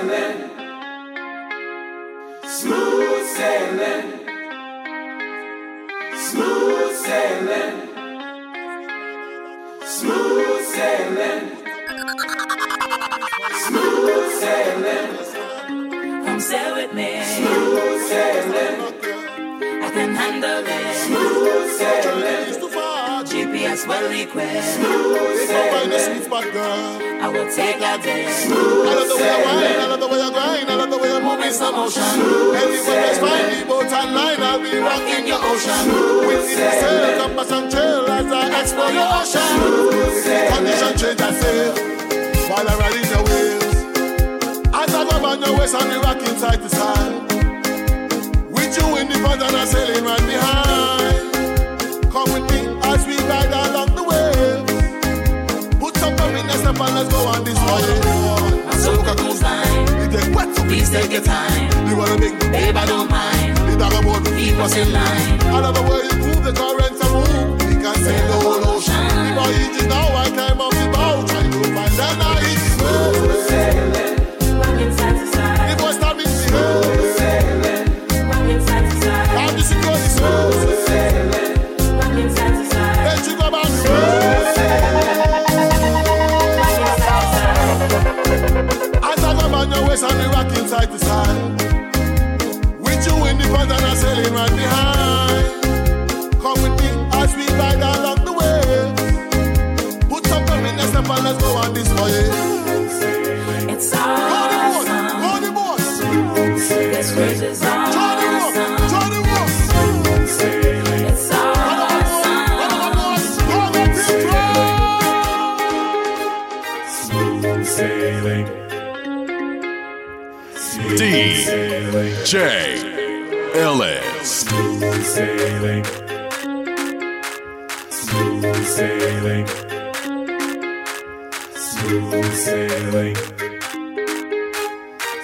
sailing, smooth sailing, GPS well equipped. smooth Find the sailing, sweet spot, girl. I will take a day. I love the way you whine, I love the way you grind, I love the way you move in slow motion. Anywhere there's fine, the boat and line, I'll be rocking your ocean. With the sail, compass and trail as I explore your ocean. Condition change, I sail while I'm riding your wheels. As I grab on your waist, I'll be rocking side to side. With you in the front and I'm sailing right behind. Put some pep in the step and let's go on this. I'm so cruise line. You get wet, so Please take your time. You wanna make Babe, I don't mind. the dog about to Keep us in line. I love the way you move the currents and move. We can sail the whole ocean. Eat it now, your and we rocking side to side. With you in the front and I'm sailing right behind. Come with me as we ride along the way. Put some the step and let's go on this way. DJ Ellis. Smooth sailing. Smooth sailing. Smooth sailing.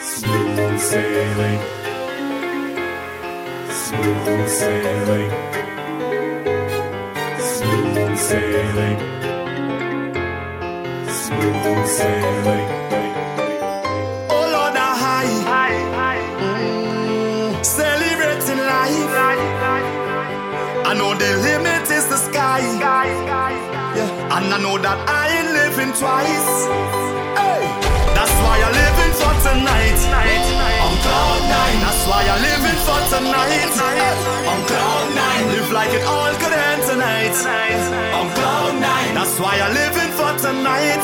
Smooth sailing. Smooth sailing. Smooth sailing. Smooth sailing. That I ain't living twice. Hey, that's why I'm living for tonight. On cloud nine, that's why I'm living for tonight. On cloud nine, live like it all could end tonight. On cloud nine, that's why I'm living for tonight.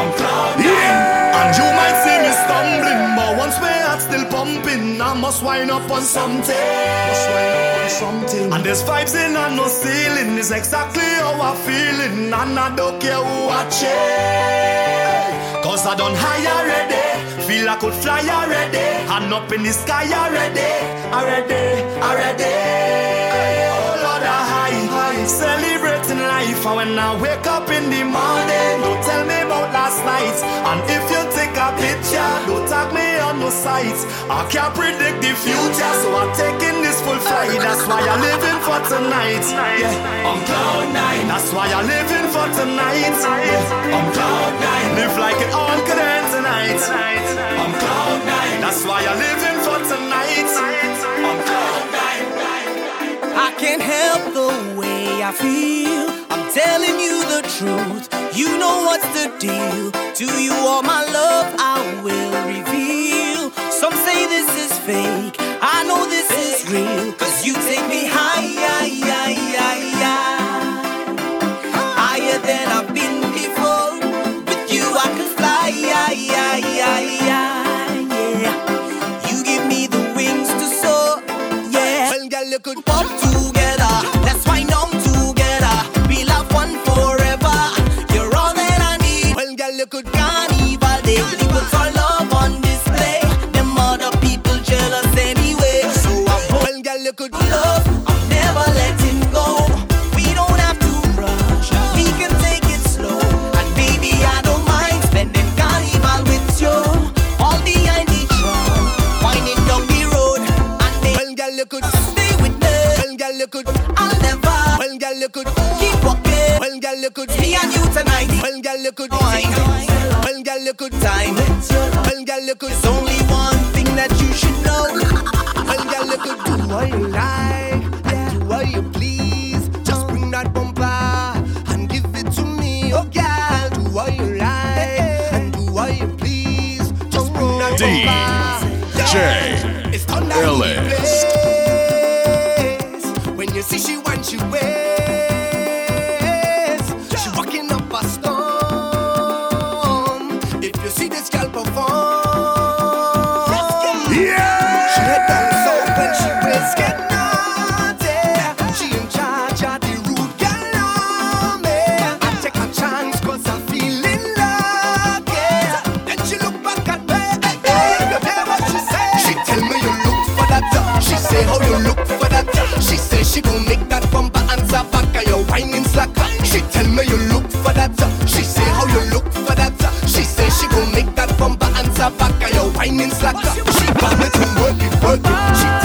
On cloud nine, and you might see me stumbling, but once my heart's still pumping, I must wind up on something. Must wind up on something. And there's vibes in and no ceiling, is exactly how I'm feeling, and I don't care who watch it. Cause I done high already. Feel I could fly already. Hand up in the sky already. Already, already. Celebrating life. And when I wake up in the morning, don't tell me about last night. And if you take a picture, don't tag me on no sites. I can't predict the future, so I'm taking this full flight. That's why I'm living for tonight. Yeah, on cloud nine. That's why I'm living for tonight. Yeah, on cloud nine. Live like it all could end tonight. On cloud nine. That's why I'm living for tonight. I feel. I'm telling you the truth. You know what's the deal. To you, all my love I will reveal. you could wine. Well, girl, you could time. Well, girl, you could. Only one thing that you should know. Well, girl, you could do what you like and do what you please. Just bring that bumper and give it to me. Oh, girl, do what you like and do what you please. Just bring that bumper. DJ Ellis. that. She say how you look for that. She say she gon' make that bumper answer back. Yo, whining slacker. She want me to work it, work it. She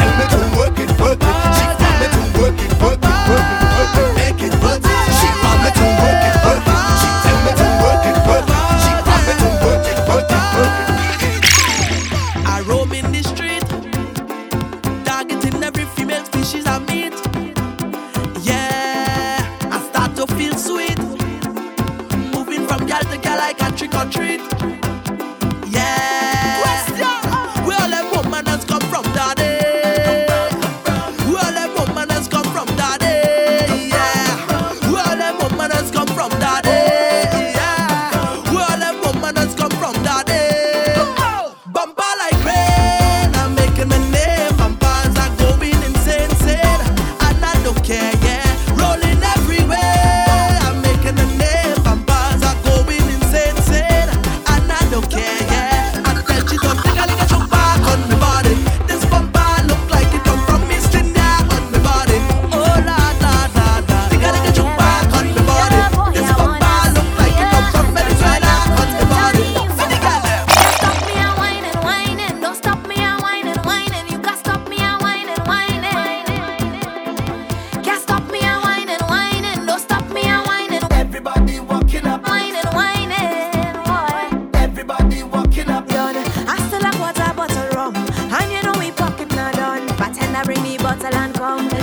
Butterland come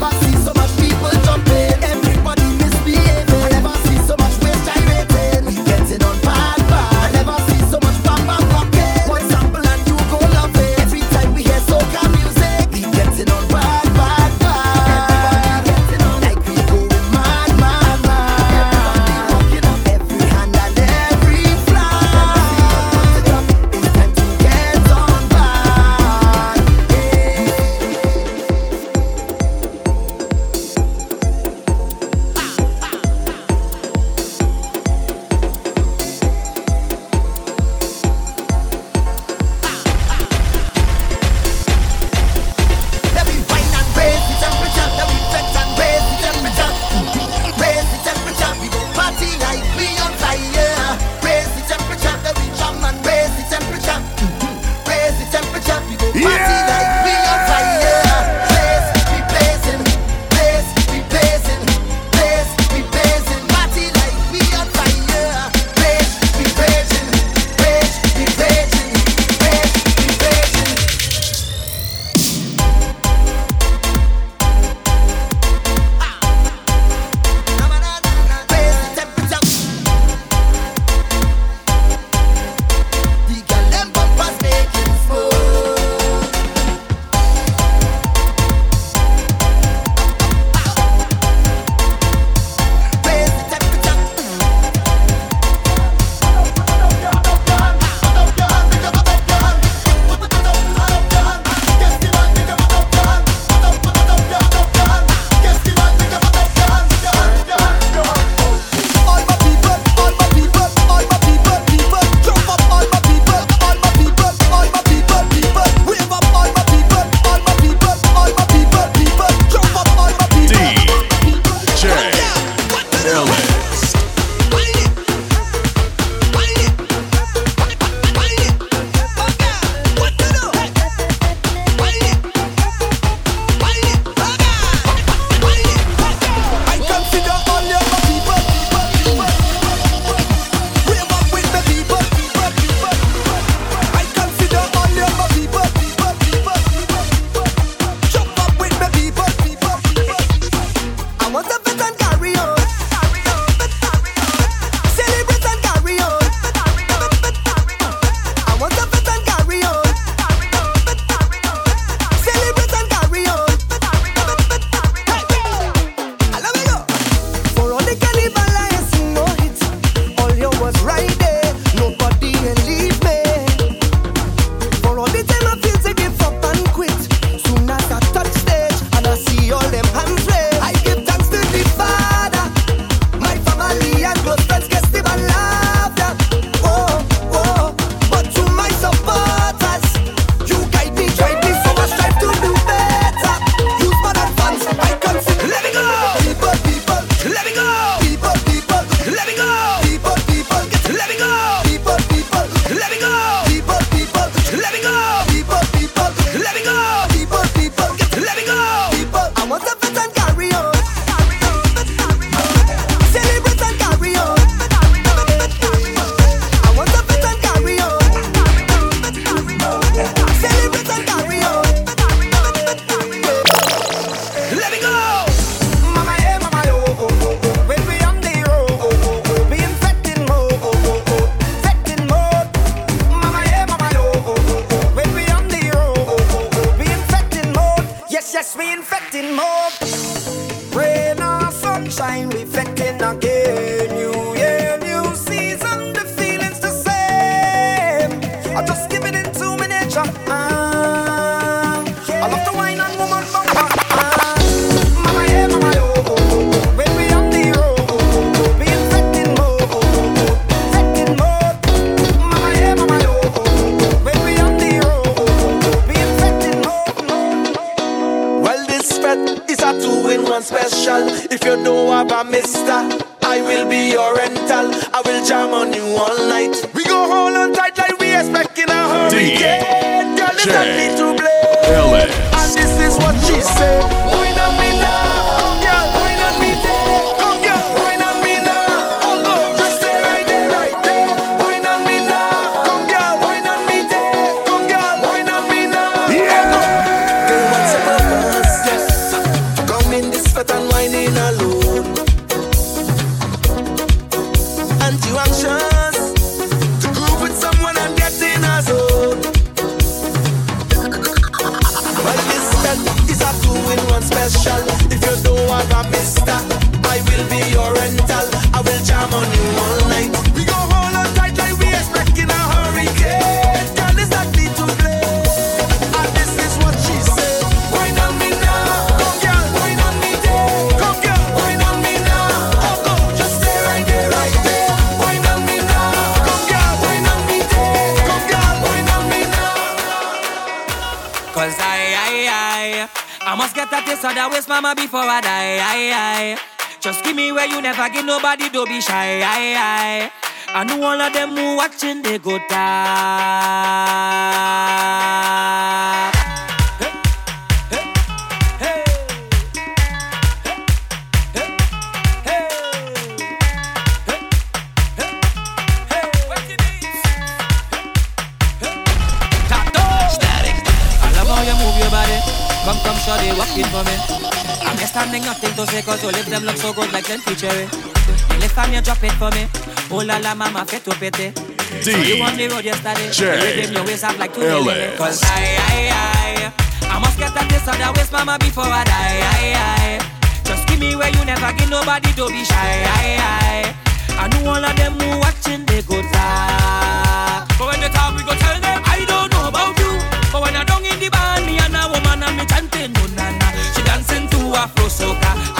never Cause I, I, I, I must get a taste of that waste, mama, before I die. I, I. Just give me where you never give nobody, don't be shy. I, I. I know all of them who watching, they go die. it for me. I'm just standing nothing to say cause all of them look so good like them feature Left hand you drop it for me. Oh la la mama fit to pity. D- so you on the road yesterday. J- Rhythm your waist up like two million. Cause I, I, I, I must get that this other waist mama before I die. I, I. Just give me where you never give nobody don't be shy. I, I, I know all of them who watching they go die. But when they talk we go tell them I don't know about you. But when I don't in the band vou soltar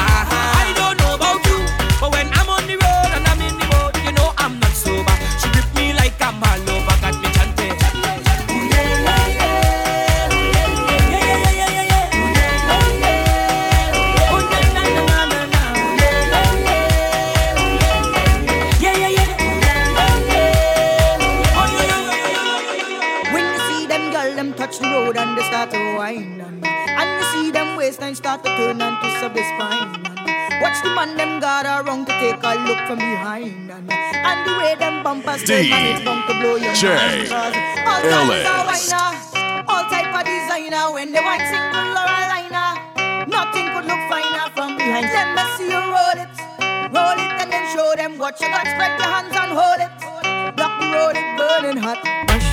up his spine. Watch the man them got around to take a look from behind. And, and the way them bumpers D- turn, man, it's bound to blow your J- mind. All L-S. types of winer, all type of designer. When they white single or a liner, nothing could look finer from behind. Them I see you roll it, roll it, and then show them what you got. Spread your hands and hold it. Block the road, it's burning hot.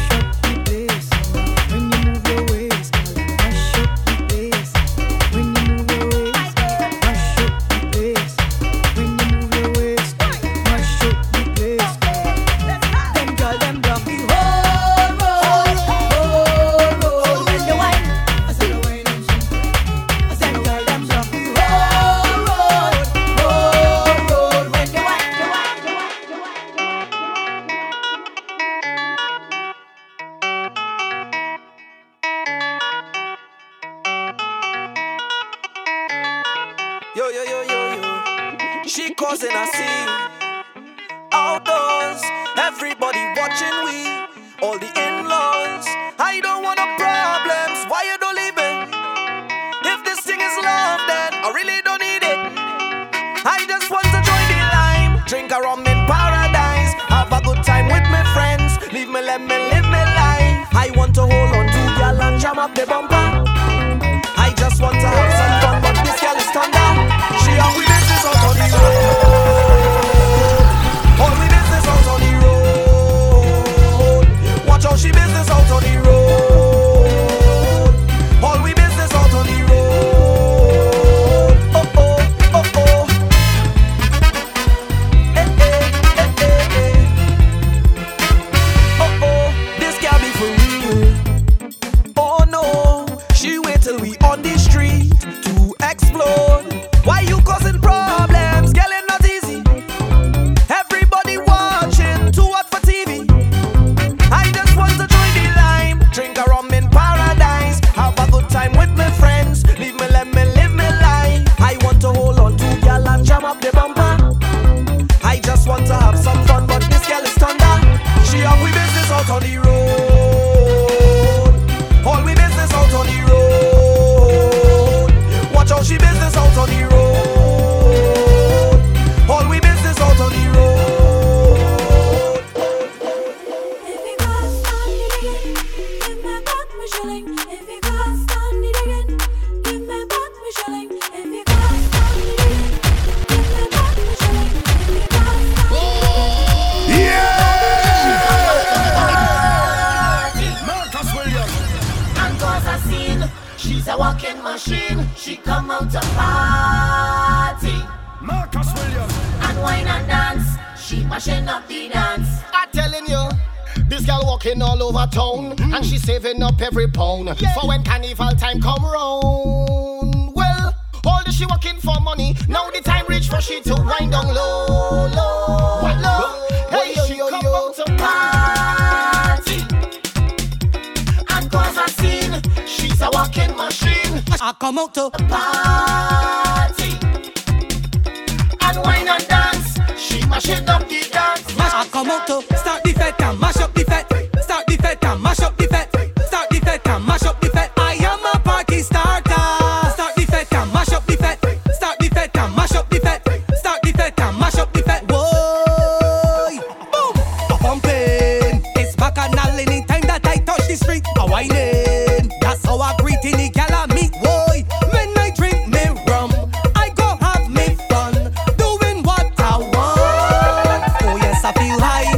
high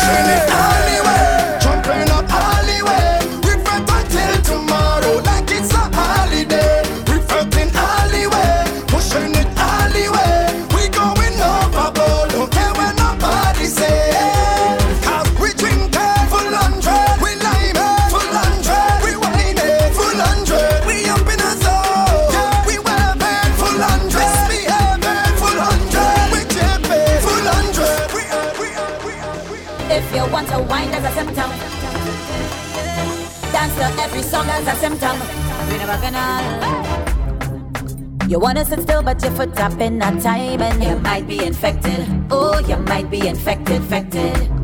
pushing it You wanna sit still, but your foot tapping at time, and you might be infected. Oh, you might be infected, infected.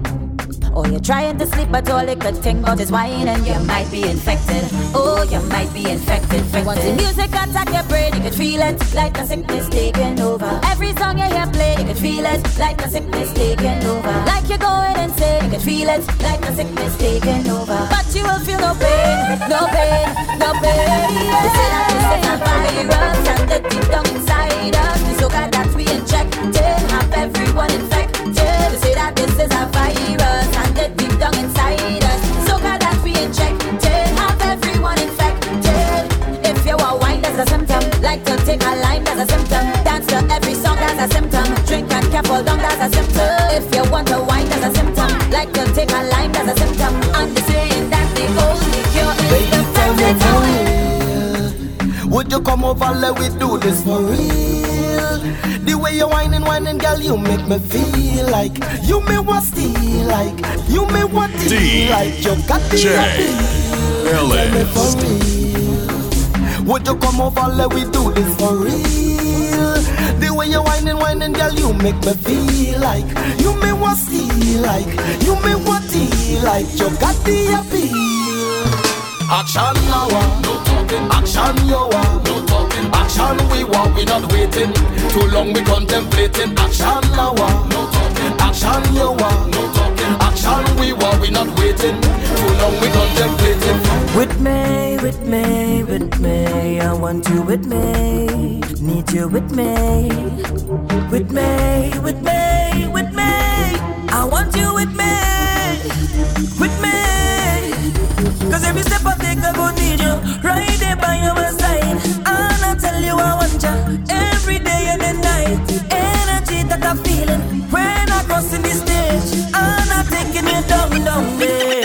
You're trying to sleep, but all it could think about is wine, and you might be infected. Oh, you might be infected. Once the music attack your brain, you can feel it like the sickness taking over. Every song you hear play, you can feel it like the sickness taking over. Like you're going insane, you can feel it like the sickness taking over. But you will feel no pain, no pain, no pain. They say that this is a virus, and the deep down inside us, the sugar that we injected you come over, let we do this for real? The way you whining, whining, girl, you make me feel like you me want steal, like you me want D. like you got the J. appeal. Tell me for. Would you come over, let we do this for real? The way you whining, whining, girl, you make me feel like you may want steal, like you may want deal, like you got the appeal. Action now, ah. talking. Action you are, no talking. Action we want, we not waiting. Too long we contemplating. Action now, ah. no talking. Action you are, no talking. Action we want, we not waiting. Too long we contemplating. With me, with me, with me. I want you with me. Need you with me. With me, with me, with me. I want you with me. With me. Cause every step I take, I go need you. Right there by your side. And I tell you I want you. Every day and the night. Energy that I'm feeling. When I cross in the stage. And I'm taking you down, down there.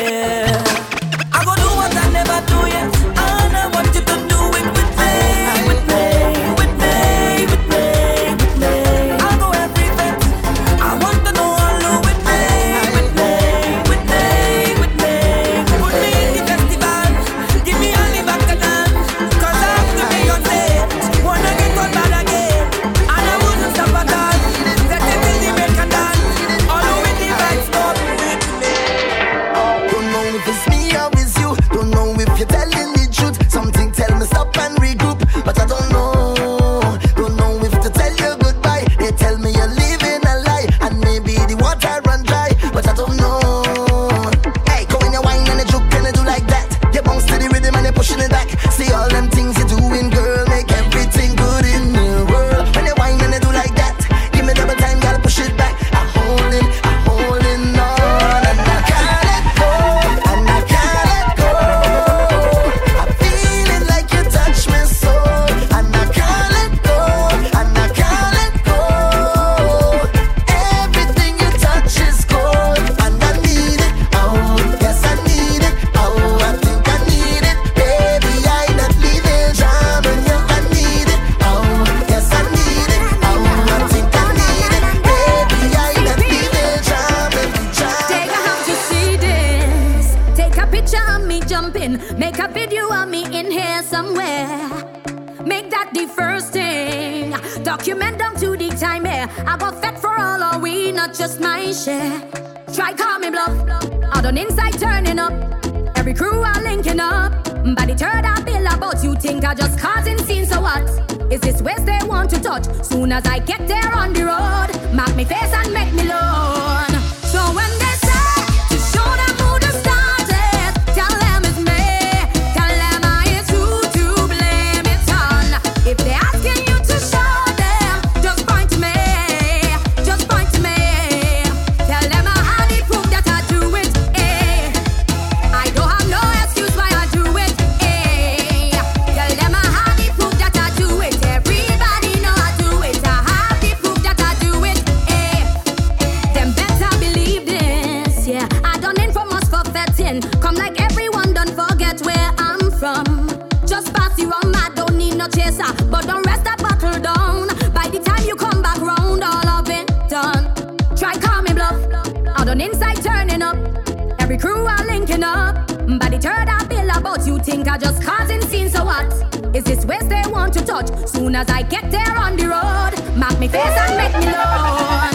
touch. Soon as I get there on the road, mark me face and make me know.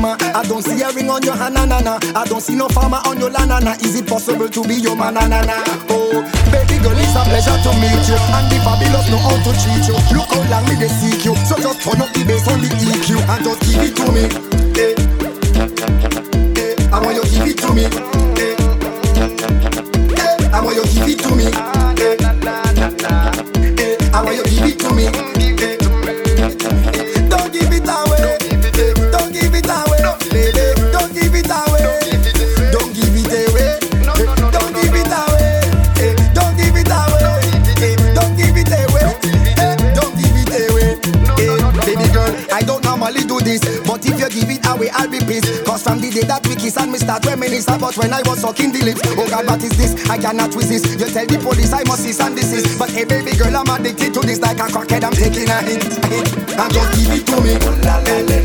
mama. I don't see a ring on your hand, na I don't see no farmer on your land, na Is it possible to be your man, na Oh, baby girl, it's a pleasure to meet you. And the fabulous know how to treat you. Look how long me they seek you. So just turn up the bass on the EQ and just give it to me. Hey. Hey. I want you to give it to me. But when I was sucking the lips. Oh God, what is this? I cannot resist. You tell the police I must cease and desist. But hey, baby girl, I'm addicted to this like a crackhead. I'm taking a hit. hit. And just give it to me.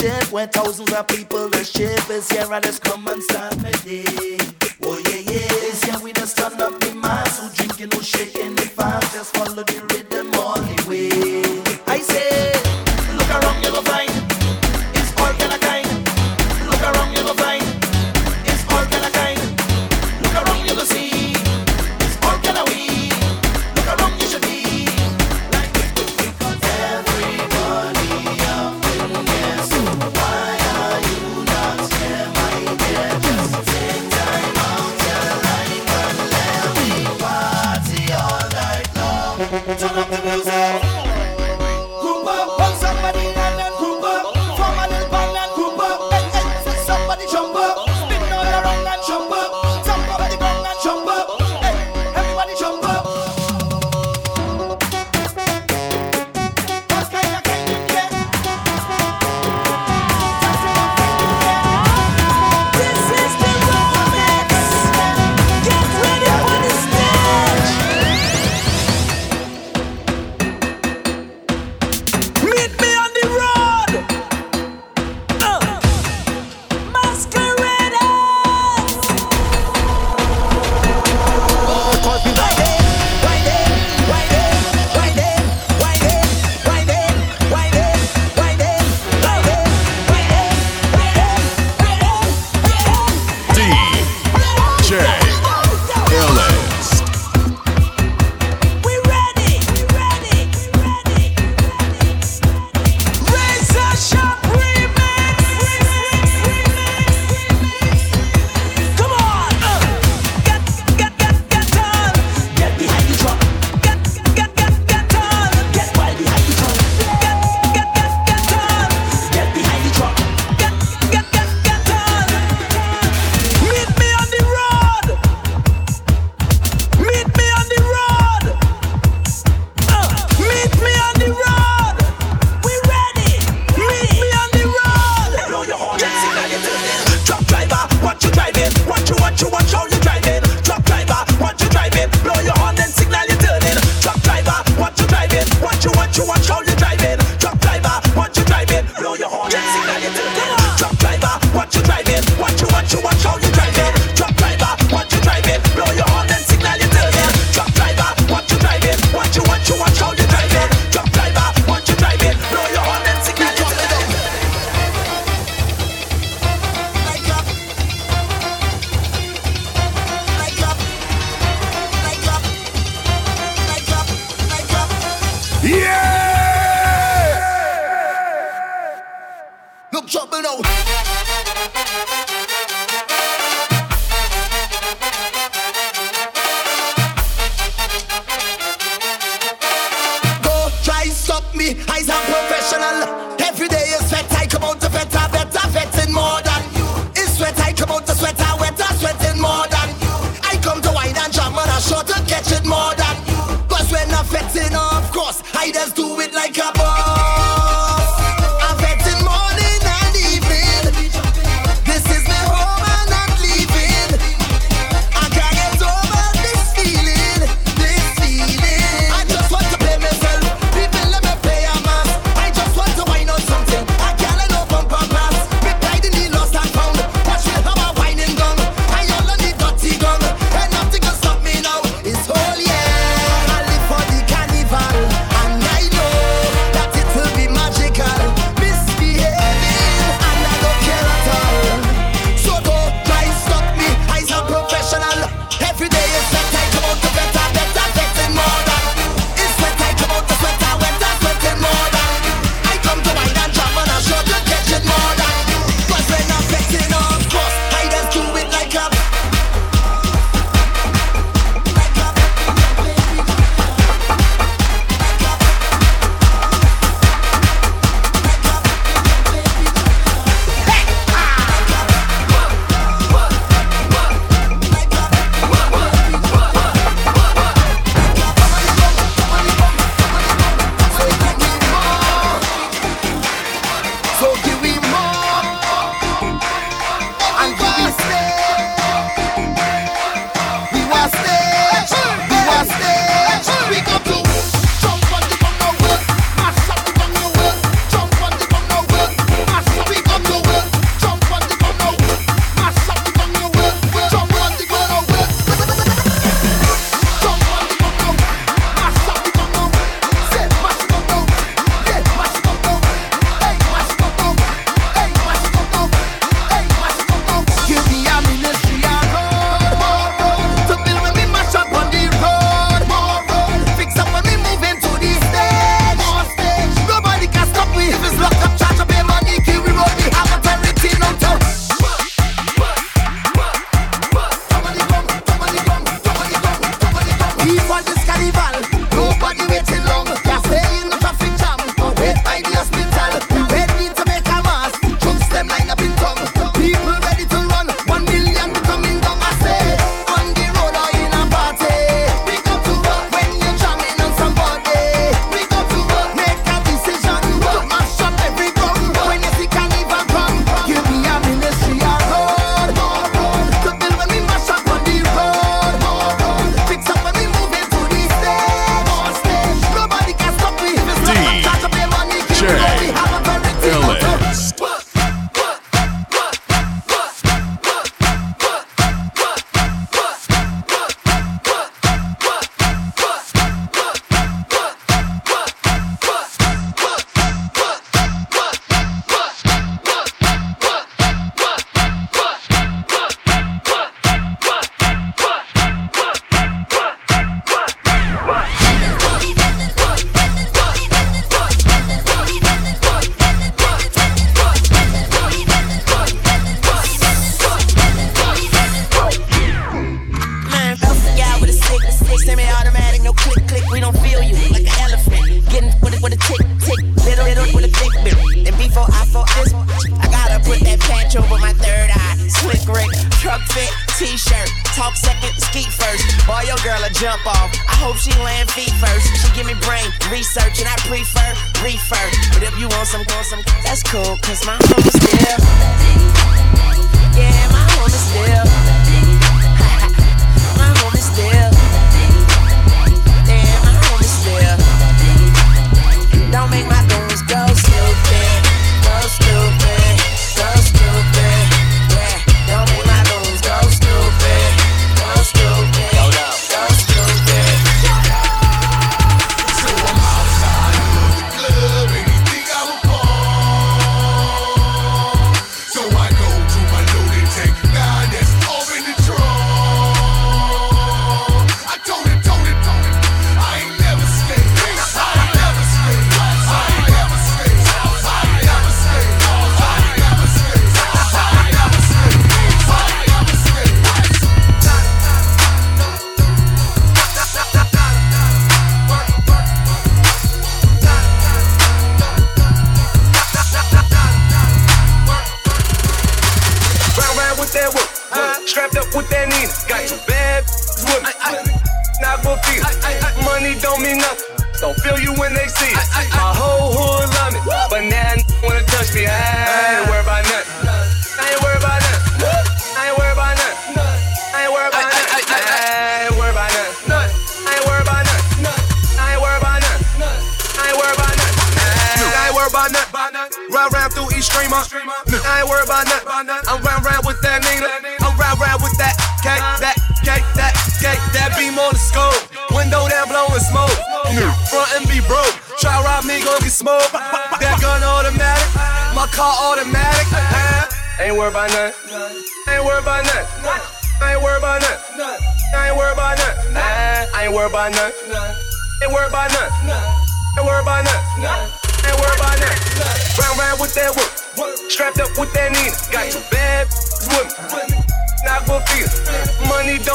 ship where thousands of people the ship is here and it's come and start my day. Oh yeah yeah, it's here we just turn up the mass, who drinking, who shaking the fast, just follow the rhythm.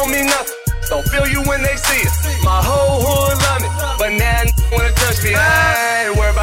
don't mean nothing. Don't feel you when they see it. My whole hood love me, but now wanna touch me. I ain't worth.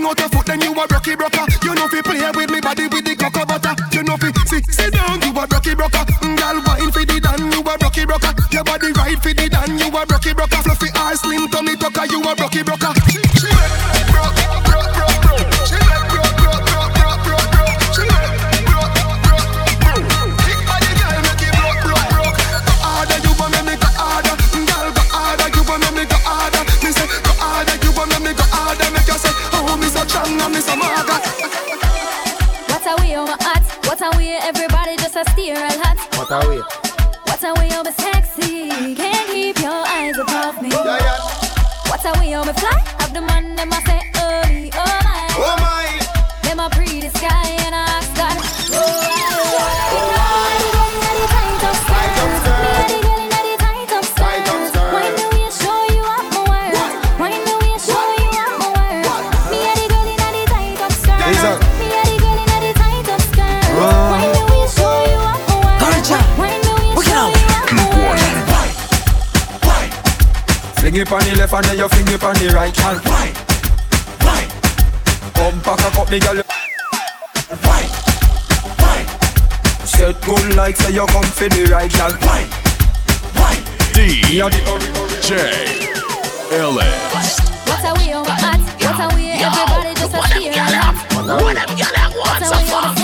Bring out your foot, then you a rocky broker. You know fi play with me body with the cocoa butter. You know fi sit sit down, you a rocky broker. Mm, girl wine fi the dan, you a rocky broker. Your body right fi the dan, you a rocky broker. Fluffy eyes, slim tummy tucker, you a rocky broker. What a way, everybody just a steer a lot. What a way. What a way, you'll be sexy. Can't keep your eyes above me. Yeah, yeah. What a way, you'll be fly. Have the man, them I say, left and then your finger on the right. hand, wine, wine. Come back a cup, me girl. Wine, wine. Set good like say you come for the right, hand. Wine, wine. DJ LS. What are we on? What are we? Everybody just a What up, y'all? What up, y'all? What's up,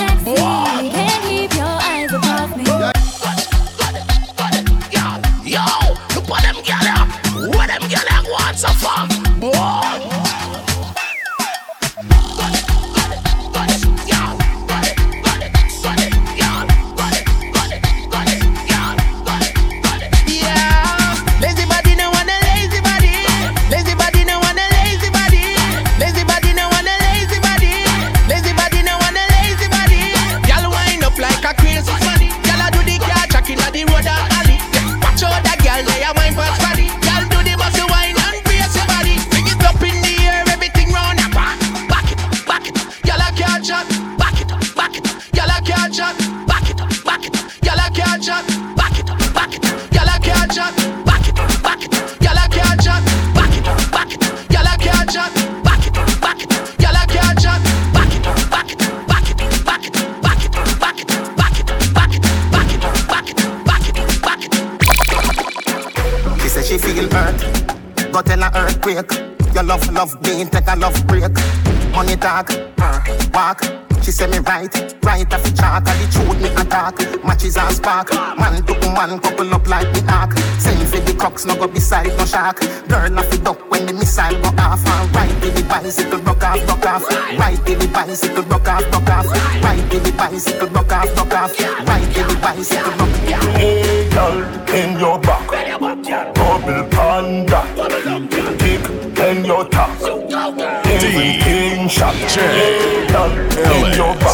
park. Man to man, couple up like the arc. Same for the cocks, no go beside no shark. Girl, not fit up when the missile go off. and Ride to the bicycle, rock off, rock off. Ride to the bicycle, rock off, rock off. Ride to the bicycle, rock off, rock off. Ride to the bicycle, rock off. Hey, girl, in your back. Bubble panda. Dick, in your top. Everything shot. Hey, girl, in your back.